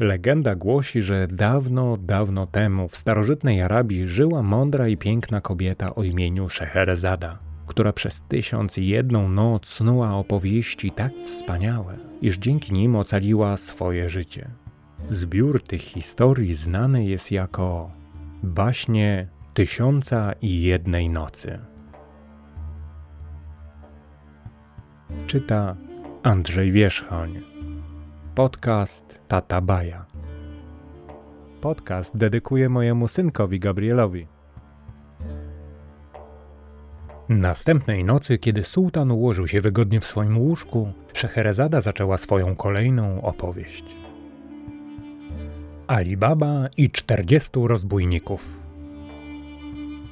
Legenda głosi, że dawno, dawno temu w starożytnej Arabii żyła mądra i piękna kobieta o imieniu Szeherezada, która przez tysiąc i jedną noc snuła opowieści tak wspaniałe, iż dzięki nim ocaliła swoje życie. Zbiór tych historii znany jest jako baśnie Tysiąca i jednej nocy. Czyta Andrzej Wierzchoń. Podcast Tata Baja. Podcast dedykuję mojemu synkowi Gabrielowi. Następnej nocy, kiedy sułtan ułożył się wygodnie w swoim łóżku, Szeherezada zaczęła swoją kolejną opowieść. Alibaba i czterdziestu rozbójników.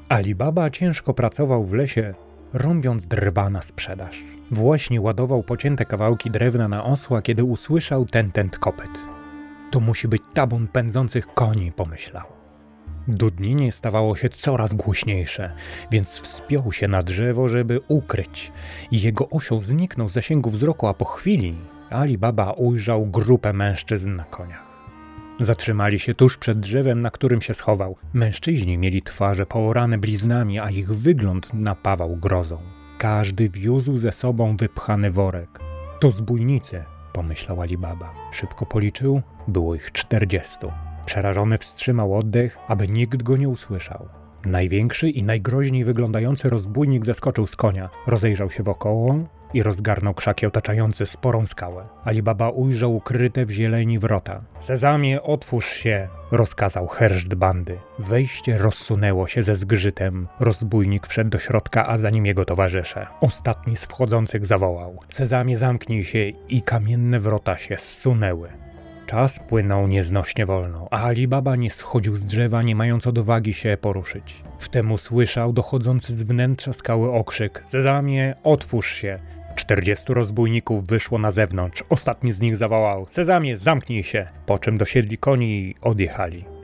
Alibaba ciężko pracował w lesie, rąbiąc drwa na sprzedaż. Właśnie ładował pocięte kawałki drewna na osła, kiedy usłyszał ten tent kopyt. To musi być tabun pędzących koni, pomyślał. Dudnienie stawało się coraz głośniejsze, więc wspiął się na drzewo, żeby ukryć. Jego osioł zniknął z zasięgu wzroku, a po chwili Ali Baba ujrzał grupę mężczyzn na koniach. Zatrzymali się tuż przed drzewem, na którym się schował. Mężczyźni mieli twarze poorane bliznami, a ich wygląd napawał grozą. Każdy wiózł ze sobą wypchany worek. To zbójnicy, pomyślał Alibaba. Szybko policzył, było ich czterdziestu. Przerażony wstrzymał oddech, aby nikt go nie usłyszał. Największy i najgroźniej wyglądający rozbójnik zeskoczył z konia, rozejrzał się wokoło i rozgarnął krzaki otaczające sporą skałę. Alibaba ujrzał ukryte w zieleni wrota. Sezamie, otwórz się! rozkazał herszt bandy. Wejście rozsunęło się ze zgrzytem. Rozbójnik wszedł do środka, a za nim jego towarzysze. Ostatni z wchodzących zawołał. Sezamie, zamknij się i kamienne wrota się zsunęły. Czas płynął nieznośnie wolno, a Alibaba nie schodził z drzewa, nie mając odwagi się poruszyć. Wtem usłyszał dochodzący z wnętrza skały okrzyk: Sezamie, otwórz się! Czterdziestu rozbójników wyszło na zewnątrz. Ostatni z nich zawołał: Sezamie, zamknij się! Po czym dosiedli koni i odjechali.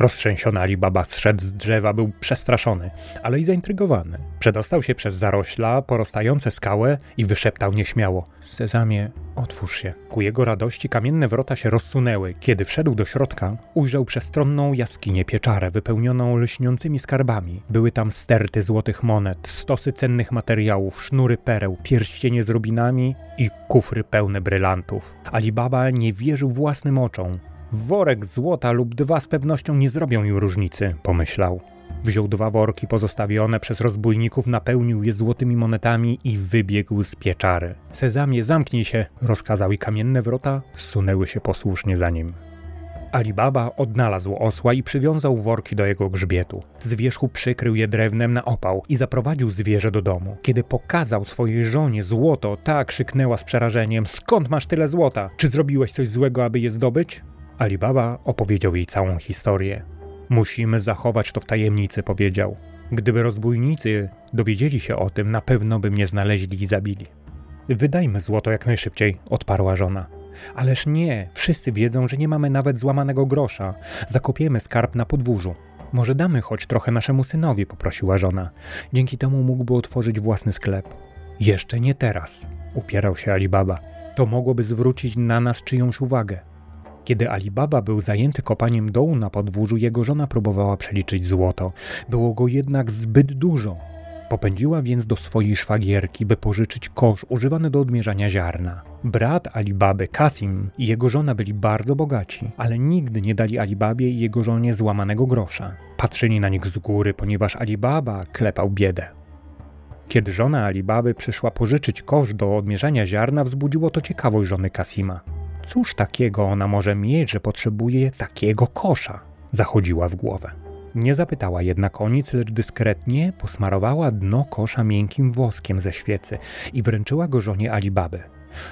Roztrzęsiony Alibaba zszedł z drzewa, był przestraszony, ale i zaintrygowany. Przedostał się przez zarośla, porastające skałę i wyszeptał nieśmiało: Sezamie, otwórz się. Ku jego radości kamienne wrota się rozsunęły. Kiedy wszedł do środka, ujrzał przestronną jaskinię pieczarę wypełnioną lśniącymi skarbami. Były tam sterty złotych monet, stosy cennych materiałów, sznury pereł, pierścienie z rubinami i kufry pełne brylantów. Alibaba nie wierzył własnym oczom. Worek złota lub dwa z pewnością nie zrobią im różnicy, pomyślał. Wziął dwa worki pozostawione przez rozbójników, napełnił je złotymi monetami i wybiegł z pieczary. Sezamie, zamknij się, rozkazał i kamienne wrota zsunęły się posłusznie za nim. Alibaba odnalazł osła i przywiązał worki do jego grzbietu. Z wierzchu przykrył je drewnem na opał i zaprowadził zwierzę do domu. Kiedy pokazał swojej żonie złoto, ta krzyknęła z przerażeniem: Skąd masz tyle złota? Czy zrobiłeś coś złego, aby je zdobyć? Alibaba opowiedział jej całą historię. Musimy zachować to w tajemnicy, powiedział. Gdyby rozbójnicy dowiedzieli się o tym, na pewno by mnie znaleźli i zabili. Wydajmy złoto jak najszybciej, odparła żona. Ależ nie, wszyscy wiedzą, że nie mamy nawet złamanego grosza. Zakopiemy skarb na podwórzu. Może damy choć trochę naszemu synowi, poprosiła żona. Dzięki temu mógłby otworzyć własny sklep. Jeszcze nie teraz, upierał się Alibaba. To mogłoby zwrócić na nas czyjąś uwagę. Kiedy Alibaba był zajęty kopaniem dołu na podwórzu, jego żona próbowała przeliczyć złoto. Było go jednak zbyt dużo. Popędziła więc do swojej szwagierki, by pożyczyć kosz używany do odmierzania ziarna. Brat Alibaby, Kasim i jego żona byli bardzo bogaci, ale nigdy nie dali Alibabie i jego żonie złamanego grosza. Patrzyli na nich z góry, ponieważ Alibaba klepał biedę. Kiedy żona Alibaby przyszła pożyczyć kosz do odmierzania ziarna, wzbudziło to ciekawość żony Kasima. Cóż takiego ona może mieć, że potrzebuje takiego kosza? Zachodziła w głowę. Nie zapytała jednak o nic, lecz dyskretnie posmarowała dno kosza miękkim woskiem ze świecy i wręczyła go żonie Alibaby.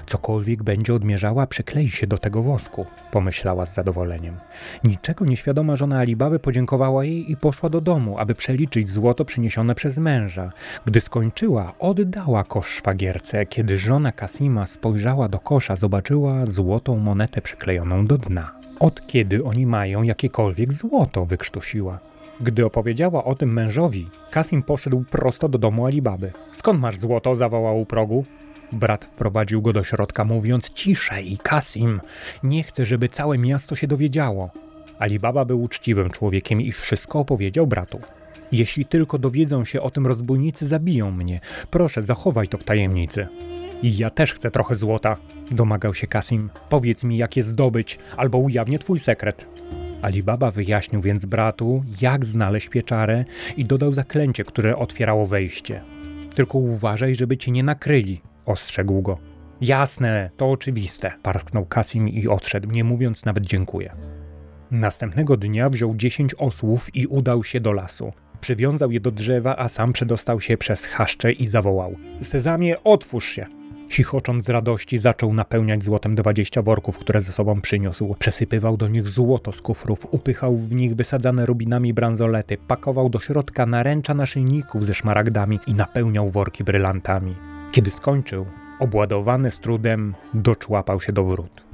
Cokolwiek będzie odmierzała, przyklei się do tego wosku, pomyślała z zadowoleniem. Niczego nieświadoma żona Alibaby podziękowała jej i poszła do domu, aby przeliczyć złoto przyniesione przez męża. Gdy skończyła, oddała kosz szwagierce. Kiedy żona Kasima spojrzała do kosza, zobaczyła złotą monetę przyklejoną do dna. Od kiedy oni mają jakiekolwiek złoto, wykrztusiła. Gdy opowiedziała o tym mężowi, Kasim poszedł prosto do domu Alibaby. Skąd masz złoto? zawołał u progu. Brat wprowadził go do środka, mówiąc ciszej, Kasim, nie chcę, żeby całe miasto się dowiedziało. Alibaba był uczciwym człowiekiem i wszystko opowiedział bratu. Jeśli tylko dowiedzą się o tym rozbójnicy, zabiją mnie. Proszę, zachowaj to w tajemnicy. I ja też chcę trochę złota, domagał się Kasim. Powiedz mi, jak je zdobyć, albo ujawnię twój sekret. Alibaba wyjaśnił więc bratu, jak znaleźć pieczarę i dodał zaklęcie, które otwierało wejście. Tylko uważaj, żeby cię nie nakryli, ostrzegł go. Jasne, to oczywiste, parsknął Kasim i odszedł, nie mówiąc nawet dziękuję. Następnego dnia wziął dziesięć osłów i udał się do lasu. Przywiązał je do drzewa, a sam przedostał się przez chaszcze i zawołał: Sezamie, otwórz się! Chichocząc z radości, zaczął napełniać złotem dwadzieścia worków, które ze sobą przyniósł. Przesypywał do nich złoto z kufrów, upychał w nich wysadzane rubinami bransolety, pakował do środka naręcza naszyjników ze szmaragdami i napełniał worki brylantami. Kiedy skończył, obładowany z trudem, doczłapał się do wrót.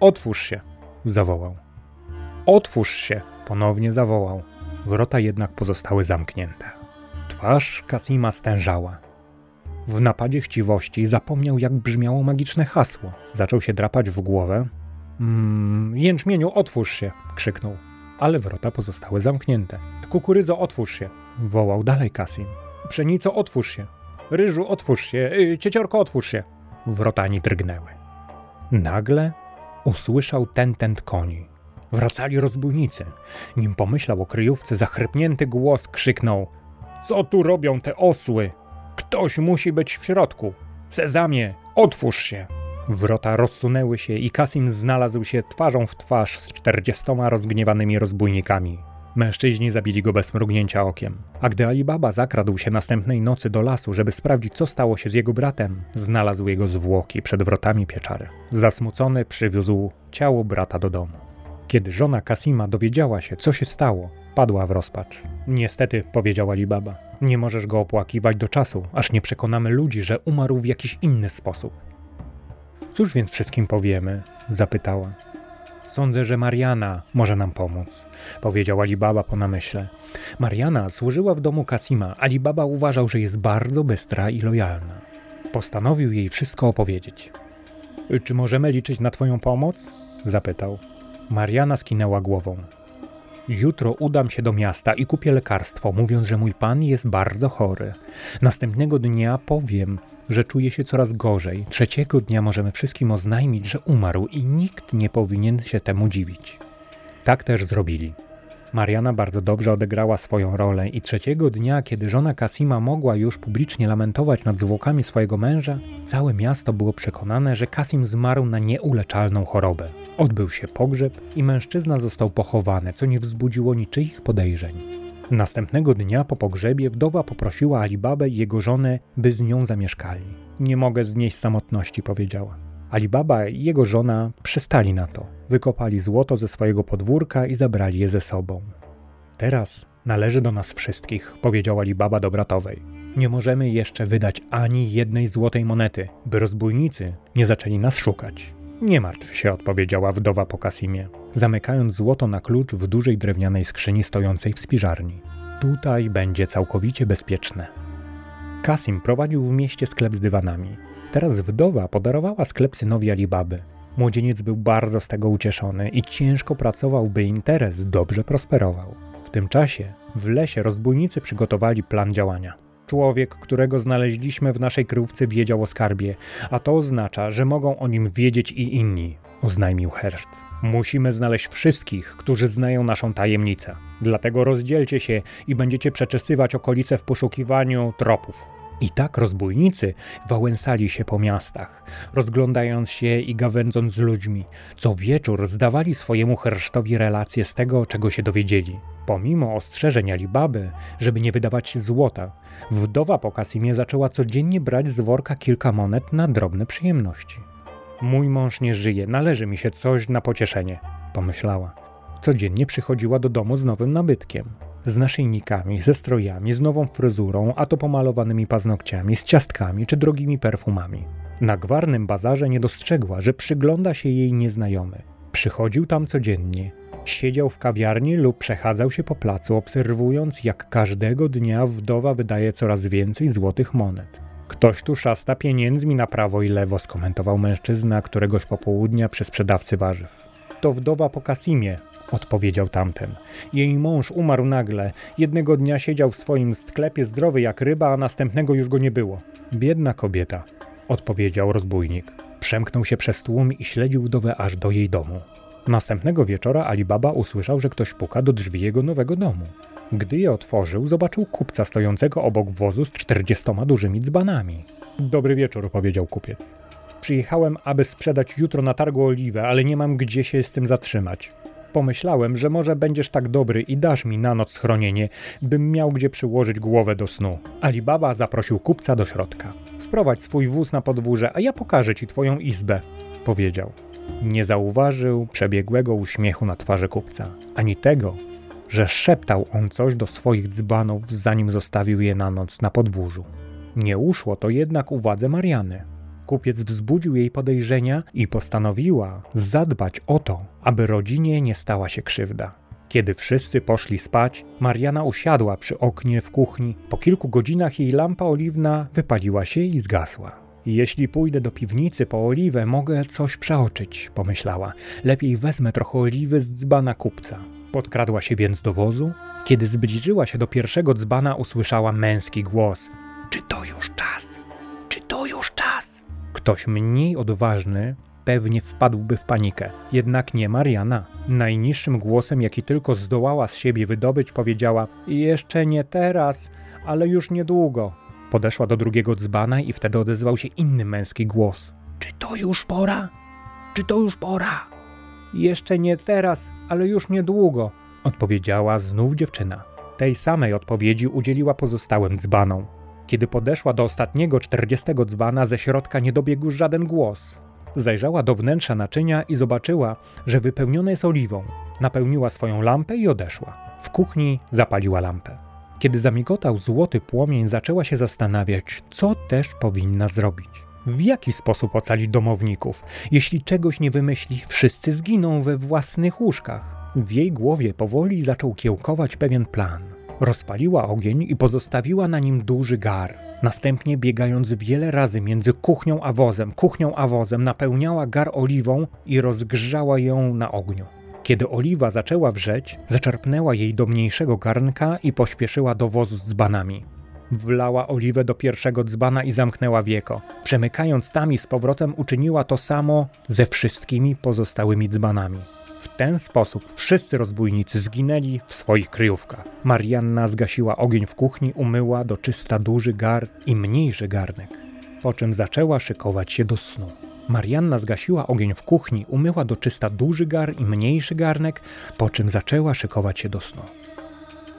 Otwórz się, zawołał. Otwórz się, ponownie zawołał. Wrota jednak pozostały zamknięte. Twarz Kasima stężała. W napadzie chciwości zapomniał, jak brzmiało magiczne hasło. Zaczął się drapać w głowę. Mmm, jęczmieniu, otwórz się! krzyknął. Ale wrota pozostały zamknięte. Kukurydzo, otwórz się! wołał dalej Kasim. Pszenico, otwórz się! Ryżu, otwórz się! Yy, cieciorko, otwórz się! Wrota ani drgnęły. Nagle usłyszał ten tent koni. Wracali rozbójnicy. Nim pomyślał o kryjówce, zachrypnięty głos krzyknął: Co tu robią te osły? Ktoś musi być w środku. Sezamie, otwórz się! Wrota rozsunęły się i Kasim znalazł się twarzą w twarz z czterdziestoma rozgniewanymi rozbójnikami. Mężczyźni zabili go bez mrugnięcia okiem. A gdy Alibaba zakradł się następnej nocy do lasu, żeby sprawdzić, co stało się z jego bratem, znalazł jego zwłoki przed wrotami pieczary. Zasmucony przywiózł ciało brata do domu. Kiedy żona Kasima dowiedziała się, co się stało, padła w rozpacz. Niestety, powiedział Alibaba, nie możesz go opłakiwać do czasu, aż nie przekonamy ludzi, że umarł w jakiś inny sposób. Cóż więc wszystkim powiemy? zapytała. Sądzę, że Mariana może nam pomóc, powiedział Alibaba po namyśle. Mariana służyła w domu Kasima. Alibaba uważał, że jest bardzo bystra i lojalna. Postanowił jej wszystko opowiedzieć. Czy możemy liczyć na Twoją pomoc? zapytał. Mariana skinęła głową. Jutro udam się do miasta i kupię lekarstwo, mówiąc, że mój pan jest bardzo chory. Następnego dnia powiem, że czuje się coraz gorzej. Trzeciego dnia możemy wszystkim oznajmić, że umarł i nikt nie powinien się temu dziwić. Tak też zrobili. Mariana bardzo dobrze odegrała swoją rolę i trzeciego dnia, kiedy żona Kasima mogła już publicznie lamentować nad zwłokami swojego męża, całe miasto było przekonane, że Kasim zmarł na nieuleczalną chorobę. Odbył się pogrzeb i mężczyzna został pochowany, co nie wzbudziło niczyich podejrzeń. Następnego dnia po pogrzebie wdowa poprosiła Alibabę i jego żonę, by z nią zamieszkali. Nie mogę znieść samotności, powiedziała. Alibaba i jego żona przystali na to. Wykopali złoto ze swojego podwórka i zabrali je ze sobą. Teraz należy do nas wszystkich, powiedział Alibaba do bratowej. Nie możemy jeszcze wydać ani jednej złotej monety, by rozbójnicy nie zaczęli nas szukać. Nie martw się, odpowiedziała wdowa po Kasimie, zamykając złoto na klucz w dużej drewnianej skrzyni stojącej w spiżarni. Tutaj będzie całkowicie bezpieczne. Kasim prowadził w mieście sklep z dywanami. Teraz wdowa podarowała sklep synowi Alibaby. Młodzieniec był bardzo z tego ucieszony i ciężko pracował, by interes dobrze prosperował. W tym czasie w lesie rozbójnicy przygotowali plan działania. Człowiek, którego znaleźliśmy w naszej kryjówce, wiedział o skarbie, a to oznacza, że mogą o nim wiedzieć i inni, oznajmił Herszt. Musimy znaleźć wszystkich, którzy znają naszą tajemnicę. Dlatego rozdzielcie się i będziecie przeczesywać okolice w poszukiwaniu tropów. I tak rozbójnicy wałęsali się po miastach, rozglądając się i gawędząc z ludźmi. Co wieczór zdawali swojemu hersztowi relacje z tego, czego się dowiedzieli. Pomimo ostrzeżeń Alibaby, żeby nie wydawać złota, wdowa po Kasimie zaczęła codziennie brać z worka kilka monet na drobne przyjemności. Mój mąż nie żyje, należy mi się coś na pocieszenie, pomyślała. Codziennie przychodziła do domu z nowym nabytkiem z naszyjnikami, ze strojami, z nową fryzurą, a to pomalowanymi paznokciami, z ciastkami czy drogimi perfumami. Na gwarnym bazarze nie dostrzegła, że przygląda się jej nieznajomy. Przychodził tam codziennie, siedział w kawiarni lub przechadzał się po placu, obserwując, jak każdego dnia wdowa wydaje coraz więcej złotych monet. Ktoś tu szasta pieniędzmi na prawo i lewo, skomentował mężczyzna któregoś popołudnia przy sprzedawcy warzyw. To wdowa po Kasimie, odpowiedział tamten. Jej mąż umarł nagle. Jednego dnia siedział w swoim sklepie zdrowy jak ryba, a następnego już go nie było. Biedna kobieta, odpowiedział rozbójnik. Przemknął się przez tłum i śledził wdowę aż do jej domu. Następnego wieczora Alibaba usłyszał, że ktoś puka do drzwi jego nowego domu. Gdy je otworzył, zobaczył kupca stojącego obok wozu z czterdziestoma dużymi dzbanami. Dobry wieczór, powiedział kupiec. Przyjechałem, aby sprzedać jutro na targu oliwę, ale nie mam gdzie się z tym zatrzymać. Pomyślałem, że może będziesz tak dobry i dasz mi na noc schronienie, bym miał gdzie przyłożyć głowę do snu. Alibaba zaprosił kupca do środka. Wprowadź swój wóz na podwórze, a ja pokażę ci twoją izbę, powiedział. Nie zauważył przebiegłego uśmiechu na twarzy kupca, ani tego, że szeptał on coś do swoich dzbanów, zanim zostawił je na noc na podwórzu. Nie uszło to jednak uwadze Mariany. Kupiec wzbudził jej podejrzenia i postanowiła zadbać o to, aby rodzinie nie stała się krzywda. Kiedy wszyscy poszli spać, Mariana usiadła przy oknie w kuchni. Po kilku godzinach jej lampa oliwna wypaliła się i zgasła. Jeśli pójdę do piwnicy po oliwę, mogę coś przeoczyć, pomyślała. Lepiej wezmę trochę oliwy z dzbana kupca. Podkradła się więc do wozu. Kiedy zbliżyła się do pierwszego dzbana, usłyszała męski głos: Czy to już czas? Czy to już czas? Ktoś mniej odważny pewnie wpadłby w panikę. Jednak nie Mariana. Najniższym głosem, jaki tylko zdołała z siebie wydobyć, powiedziała: Jeszcze nie teraz, ale już niedługo. Podeszła do drugiego dzbana i wtedy odezwał się inny męski głos: Czy to już pora? Czy to już pora? Jeszcze nie teraz, ale już niedługo, odpowiedziała znów dziewczyna. Tej samej odpowiedzi udzieliła pozostałym dzbanom. Kiedy podeszła do ostatniego czterdziestego dzbana, ze środka nie dobiegł żaden głos. Zajrzała do wnętrza naczynia i zobaczyła, że wypełnione jest oliwą. Napełniła swoją lampę i odeszła. W kuchni zapaliła lampę. Kiedy zamigotał złoty płomień, zaczęła się zastanawiać, co też powinna zrobić. W jaki sposób ocalić domowników? Jeśli czegoś nie wymyśli, wszyscy zginą we własnych łóżkach. W jej głowie powoli zaczął kiełkować pewien plan. Rozpaliła ogień i pozostawiła na nim duży gar. Następnie, biegając wiele razy między kuchnią a wozem, kuchnią a wozem, napełniała gar oliwą i rozgrzała ją na ogniu. Kiedy oliwa zaczęła wrzeć, zaczerpnęła jej do mniejszego garnka i pośpieszyła do wozu z dzbanami. Wlała oliwę do pierwszego dzbana i zamknęła wieko. Przemykając tam i z powrotem uczyniła to samo ze wszystkimi pozostałymi dzbanami. W ten sposób wszyscy rozbójnicy zginęli w swoich kryjówkach. Marianna zgasiła ogień w kuchni, umyła do czysta duży gar i mniejszy garnek, po czym zaczęła szykować się do snu. Marianna zgasiła ogień w kuchni, umyła do czysta duży gar i mniejszy garnek, po czym zaczęła szykować się do snu.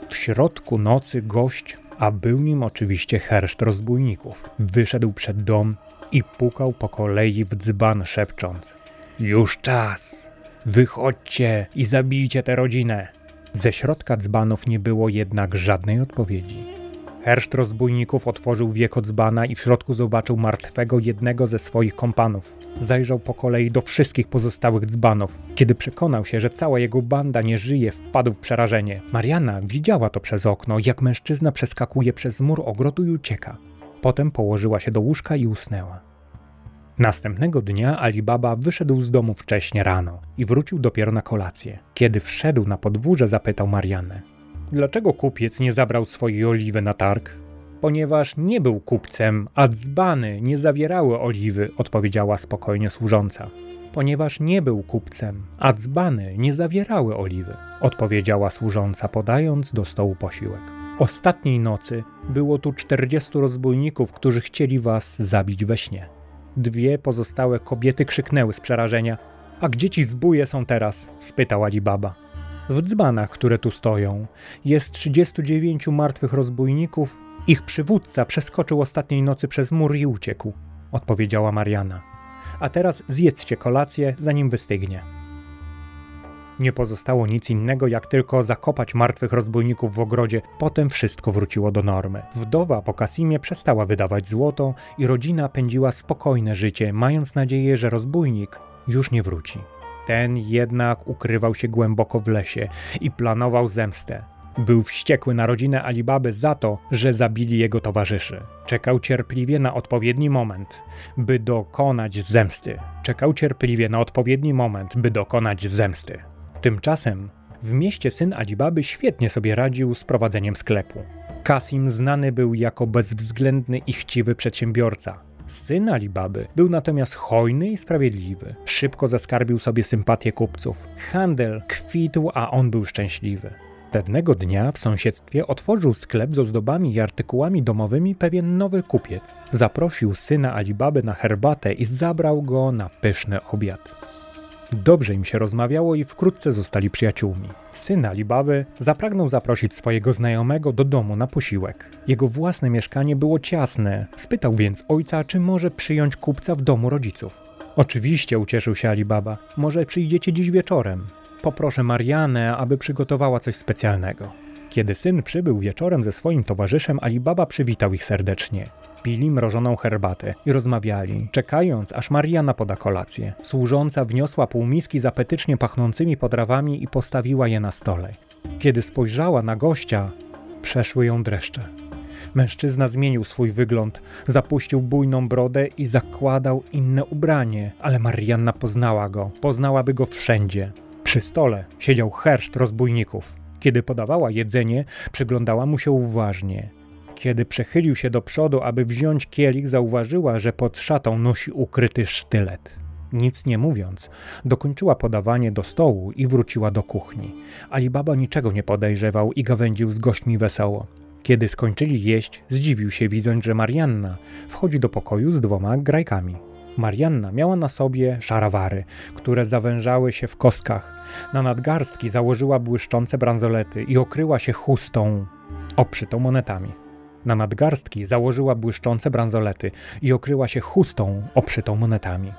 W środku nocy gość, a był nim oczywiście herszt rozbójników, wyszedł przed dom i pukał po kolei w dzban szepcząc: Już czas! Wychodźcie i zabijcie tę rodzinę! Ze środka dzbanów nie było jednak żadnej odpowiedzi. Herszt rozbójników otworzył wieko dzbana i w środku zobaczył martwego jednego ze swoich kompanów. Zajrzał po kolei do wszystkich pozostałych dzbanów. Kiedy przekonał się, że cała jego banda nie żyje, wpadł w przerażenie. Mariana widziała to przez okno, jak mężczyzna przeskakuje przez mur ogrodu i ucieka. Potem położyła się do łóżka i usnęła. Następnego dnia Alibaba wyszedł z domu wcześnie rano i wrócił dopiero na kolację. Kiedy wszedł na podwórze, zapytał Marianę: Dlaczego kupiec nie zabrał swojej oliwy na targ? Ponieważ nie był kupcem, a dzbany nie zawierały oliwy, odpowiedziała spokojnie służąca. Ponieważ nie był kupcem, a dzbany nie zawierały oliwy, odpowiedziała służąca, podając do stołu posiłek. Ostatniej nocy było tu czterdziestu rozbójników, którzy chcieli was zabić we śnie. Dwie pozostałe kobiety krzyknęły z przerażenia. A gdzie ci zbóje są teraz? spytał Alibaba. W dzbanach, które tu stoją, jest 39 martwych rozbójników. Ich przywódca przeskoczył ostatniej nocy przez mur i uciekł, odpowiedziała Mariana. A teraz zjedzcie kolację, zanim wystygnie. Nie pozostało nic innego, jak tylko zakopać martwych rozbójników w ogrodzie, potem wszystko wróciło do normy. Wdowa po Kasimie przestała wydawać złoto i rodzina pędziła spokojne życie, mając nadzieję, że rozbójnik już nie wróci. Ten jednak ukrywał się głęboko w lesie i planował zemstę. Był wściekły na rodzinę Alibaby za to, że zabili jego towarzyszy. Czekał cierpliwie na odpowiedni moment, by dokonać zemsty. Czekał cierpliwie na odpowiedni moment, by dokonać zemsty. Tymczasem w mieście syn Alibaby świetnie sobie radził z prowadzeniem sklepu. Kasim znany był jako bezwzględny i chciwy przedsiębiorca. Syn Alibaby był natomiast hojny i sprawiedliwy. Szybko zaskarbił sobie sympatię kupców. Handel kwitł, a on był szczęśliwy. Pewnego dnia w sąsiedztwie otworzył sklep z ozdobami i artykułami domowymi pewien nowy kupiec. Zaprosił syna Alibaby na herbatę i zabrał go na pyszny obiad. Dobrze im się rozmawiało i wkrótce zostali przyjaciółmi. Syn Alibaby zapragnął zaprosić swojego znajomego do domu na posiłek. Jego własne mieszkanie było ciasne, spytał więc ojca, czy może przyjąć kupca w domu rodziców. Oczywiście ucieszył się Alibaba. Może przyjdziecie dziś wieczorem. Poproszę Marianę, aby przygotowała coś specjalnego. Kiedy syn przybył wieczorem ze swoim towarzyszem, Alibaba przywitał ich serdecznie. Pili mrożoną herbatę i rozmawiali, czekając, aż Mariana poda kolację. Służąca wniosła półmiski z apetycznie pachnącymi potrawami i postawiła je na stole. Kiedy spojrzała na gościa, przeszły ją dreszcze. Mężczyzna zmienił swój wygląd, zapuścił bujną brodę i zakładał inne ubranie, ale Marianna poznała go, poznałaby go wszędzie. Przy stole siedział herszt rozbójników. Kiedy podawała jedzenie, przyglądała mu się uważnie. Kiedy przechylił się do przodu, aby wziąć kielich, zauważyła, że pod szatą nosi ukryty sztylet. Nic nie mówiąc, dokończyła podawanie do stołu i wróciła do kuchni. Alibaba niczego nie podejrzewał i gawędził z gośćmi wesoło. Kiedy skończyli jeść, zdziwił się widząc, że Marianna wchodzi do pokoju z dwoma grajkami. Marianna miała na sobie szarawary, które zawężały się w kostkach. Na nadgarstki założyła błyszczące bransolety i okryła się chustą obszytą monetami. Na nadgarstki założyła błyszczące bransolety i okryła się chustą obszytą monetami.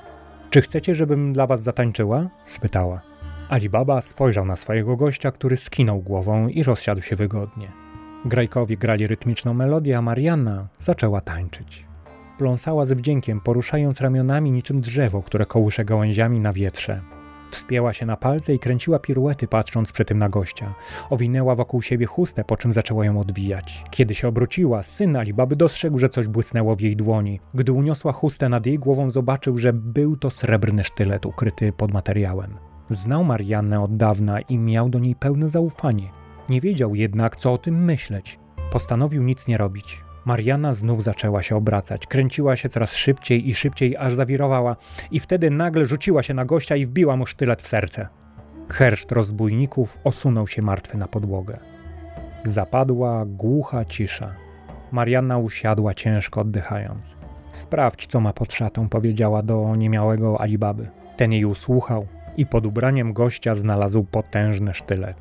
Czy chcecie, żebym dla was zatańczyła? spytała. Alibaba spojrzał na swojego gościa, który skinął głową i rozsiadł się wygodnie. Grajkowie grali rytmiczną melodię, a Marianna zaczęła tańczyć. Pląsała z wdziękiem, poruszając ramionami niczym drzewo, które kołysze gałęziami na wietrze. Wspięła się na palce i kręciła piruety, patrząc przy tym na gościa. Owinęła wokół siebie chustę, po czym zaczęła ją odwijać. Kiedy się obróciła, syn Alibaby dostrzegł, że coś błysnęło w jej dłoni. Gdy uniosła chustę nad jej głową, zobaczył, że był to srebrny sztylet ukryty pod materiałem. Znał Mariannę od dawna i miał do niej pełne zaufanie. Nie wiedział jednak, co o tym myśleć. Postanowił nic nie robić. Mariana znów zaczęła się obracać. Kręciła się coraz szybciej i szybciej, aż zawirowała, i wtedy nagle rzuciła się na gościa i wbiła mu sztylet w serce. Herszt rozbójników osunął się martwy na podłogę. Zapadła głucha cisza. Marianna usiadła ciężko oddychając. Sprawdź, co ma pod szatą, powiedziała do niemiałego Alibaby. Ten jej usłuchał i pod ubraniem gościa znalazł potężny sztylet.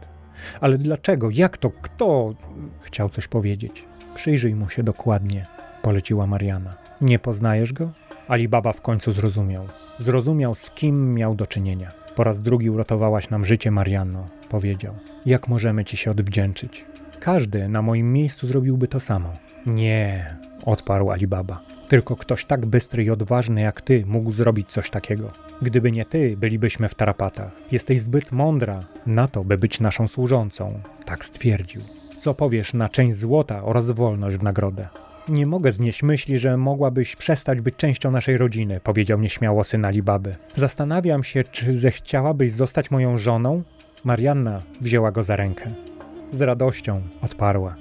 Ale dlaczego? Jak to? Kto? Chciał coś powiedzieć. Przyjrzyj mu się dokładnie, poleciła Mariana. Nie poznajesz go? Alibaba w końcu zrozumiał. Zrozumiał, z kim miał do czynienia. Po raz drugi uratowałaś nam życie, Marianno, powiedział. Jak możemy ci się odwdzięczyć? Każdy na moim miejscu zrobiłby to samo. Nie, odparł Alibaba. Tylko ktoś tak bystry i odważny jak ty mógł zrobić coś takiego. Gdyby nie ty, bylibyśmy w tarapatach. Jesteś zbyt mądra na to, by być naszą służącą. Tak stwierdził. Co powiesz na część złota oraz wolność w nagrodę? Nie mogę znieść myśli, że mogłabyś przestać być częścią naszej rodziny, powiedział nieśmiało syn Alibaby. Zastanawiam się, czy zechciałabyś zostać moją żoną? Marianna wzięła go za rękę. Z radością odparła.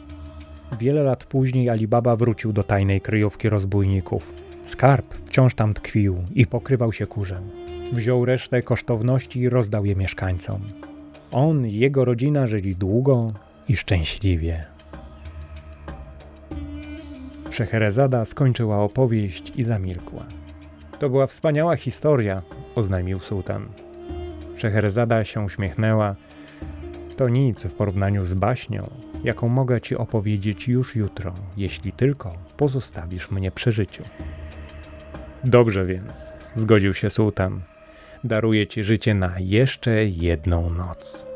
Wiele lat później Alibaba wrócił do tajnej kryjówki rozbójników. Skarb wciąż tam tkwił i pokrywał się kurzem. Wziął resztę kosztowności i rozdał je mieszkańcom. On i jego rodzina żyli długo i szczęśliwie. Szeherezada skończyła opowieść i zamilkła. To była wspaniała historia, oznajmił sułtan. Szeherezada się uśmiechnęła. To nic w porównaniu z baśnią, jaką mogę ci opowiedzieć już jutro, jeśli tylko pozostawisz mnie przy życiu. Dobrze więc, zgodził się sułtan. Daruję ci życie na jeszcze jedną noc.